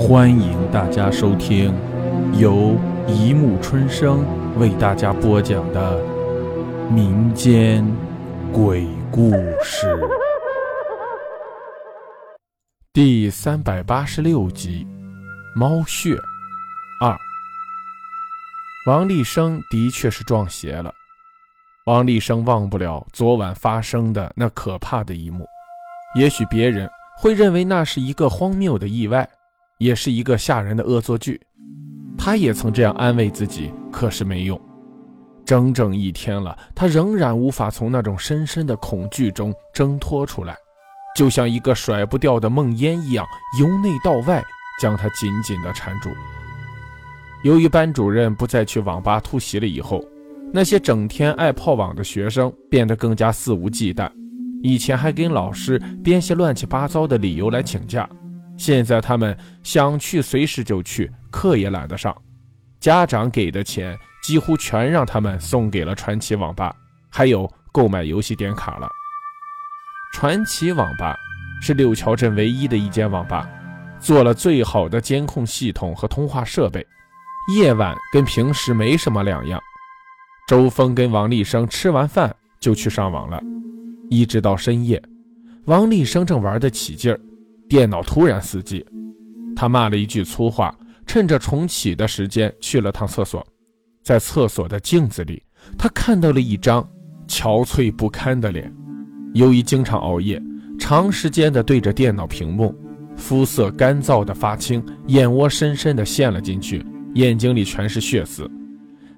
欢迎大家收听由一木春生为大家播讲的民间鬼故事第三百八十六集《猫血二》。王立生的确是撞邪了。王立生忘不了昨晚发生的那可怕的一幕。也许别人会认为那是一个荒谬的意外。也是一个吓人的恶作剧，他也曾这样安慰自己，可是没用。整整一天了，他仍然无法从那种深深的恐惧中挣脱出来，就像一个甩不掉的梦魇一样，由内到外将他紧紧地缠住。由于班主任不再去网吧突袭了以后，那些整天爱泡网的学生变得更加肆无忌惮，以前还跟老师编些乱七八糟的理由来请假。现在他们想去随时就去，课也懒得上。家长给的钱几乎全让他们送给了传奇网吧，还有购买游戏点卡了。传奇网吧是六桥镇唯一的一间网吧，做了最好的监控系统和通话设备，夜晚跟平时没什么两样。周峰跟王立生吃完饭就去上网了，一直到深夜，王立生正玩得起劲儿。电脑突然死机，他骂了一句粗话，趁着重启的时间去了趟厕所。在厕所的镜子里，他看到了一张憔悴不堪的脸。由于经常熬夜，长时间的对着电脑屏幕，肤色干燥的发青，眼窝深深的陷了进去，眼睛里全是血丝。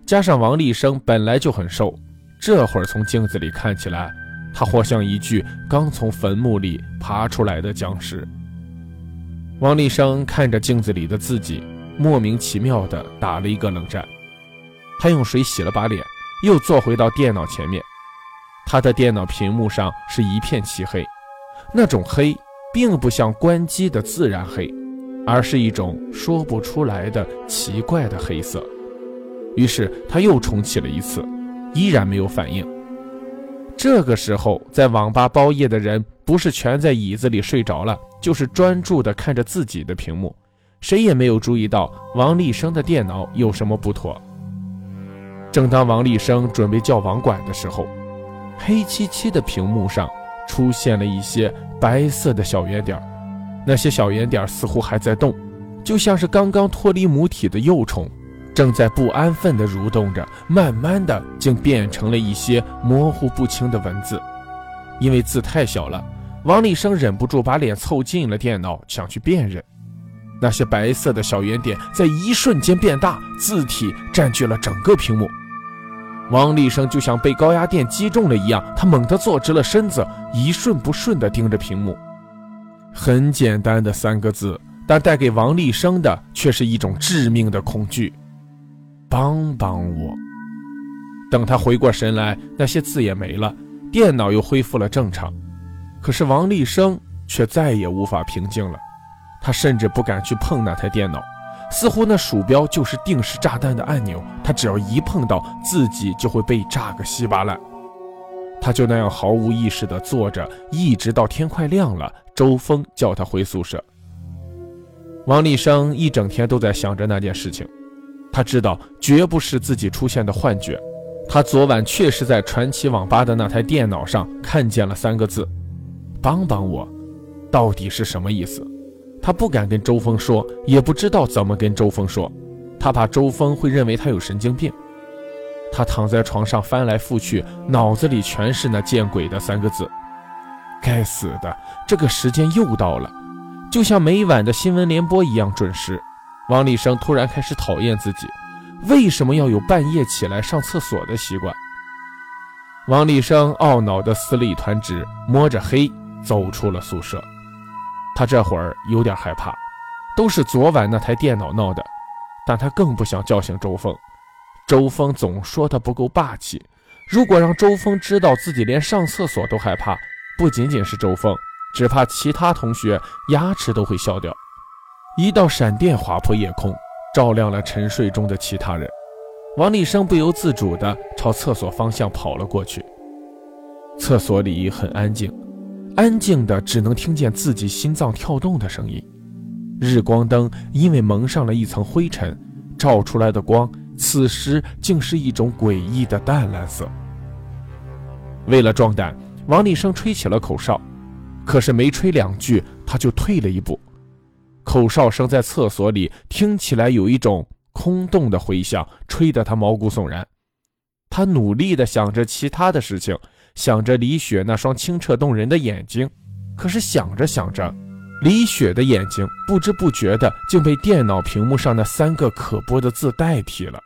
加上王立生本来就很瘦，这会儿从镜子里看起来，他活像一具刚从坟墓里爬出来的僵尸。王立生看着镜子里的自己，莫名其妙地打了一个冷战。他用水洗了把脸，又坐回到电脑前面。他的电脑屏幕上是一片漆黑，那种黑并不像关机的自然黑，而是一种说不出来的奇怪的黑色。于是他又重启了一次，依然没有反应。这个时候，在网吧包夜的人不是全在椅子里睡着了。就是专注地看着自己的屏幕，谁也没有注意到王立生的电脑有什么不妥。正当王立生准备叫网管的时候，黑漆漆的屏幕上出现了一些白色的小圆点，那些小圆点似乎还在动，就像是刚刚脱离母体的幼虫，正在不安分地蠕动着，慢慢的竟变成了一些模糊不清的文字，因为字太小了。王立生忍不住把脸凑近了电脑，想去辨认。那些白色的小圆点在一瞬间变大，字体占据了整个屏幕。王立生就像被高压电击中了一样，他猛地坐直了身子，一瞬不瞬地盯着屏幕。很简单的三个字，但带给王立生的却是一种致命的恐惧：“帮帮我！”等他回过神来，那些字也没了，电脑又恢复了正常。可是王立生却再也无法平静了，他甚至不敢去碰那台电脑，似乎那鼠标就是定时炸弹的按钮，他只要一碰到，自己就会被炸个稀巴烂。他就那样毫无意识地坐着，一直到天快亮了，周峰叫他回宿舍。王立生一整天都在想着那件事情，他知道绝不是自己出现的幻觉，他昨晚确实在传奇网吧的那台电脑上看见了三个字。帮帮我，到底是什么意思？他不敢跟周峰说，也不知道怎么跟周峰说，他怕周峰会认为他有神经病。他躺在床上翻来覆去，脑子里全是那见鬼的三个字。该死的，这个时间又到了，就像每晚的新闻联播一样准时。王立生突然开始讨厌自己，为什么要有半夜起来上厕所的习惯？王立生懊恼地撕了一团纸，摸着黑。走出了宿舍，他这会儿有点害怕，都是昨晚那台电脑闹的。但他更不想叫醒周峰。周峰总说他不够霸气，如果让周峰知道自己连上厕所都害怕，不仅仅是周峰，只怕其他同学牙齿都会笑掉。一道闪电划破夜空，照亮了沉睡中的其他人。王立生不由自主地朝厕所方向跑了过去。厕所里很安静。安静的，只能听见自己心脏跳动的声音。日光灯因为蒙上了一层灰尘，照出来的光，此时竟是一种诡异的淡蓝色。为了壮胆，王立生吹起了口哨，可是没吹两句，他就退了一步。口哨声在厕所里听起来有一种空洞的回响，吹得他毛骨悚然。他努力地想着其他的事情，想着李雪那双清澈动人的眼睛，可是想着想着。李雪的眼睛不知不觉的竟被电脑屏幕上那三个可播的字代替了。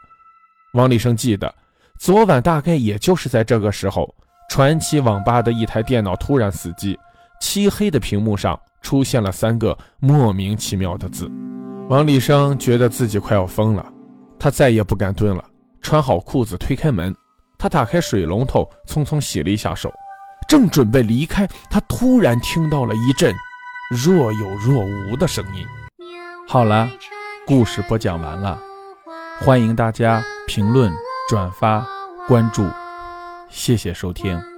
王立生记得，昨晚大概也就是在这个时候，传奇网吧的一台电脑突然死机，漆黑的屏幕上出现了三个莫名其妙的字。王立生觉得自己快要疯了，他再也不敢蹲了，穿好裤子推开门，他打开水龙头，匆匆洗了一下手，正准备离开，他突然听到了一阵。若有若无的声音。好了，故事播讲完了，欢迎大家评论、转发、关注，谢谢收听。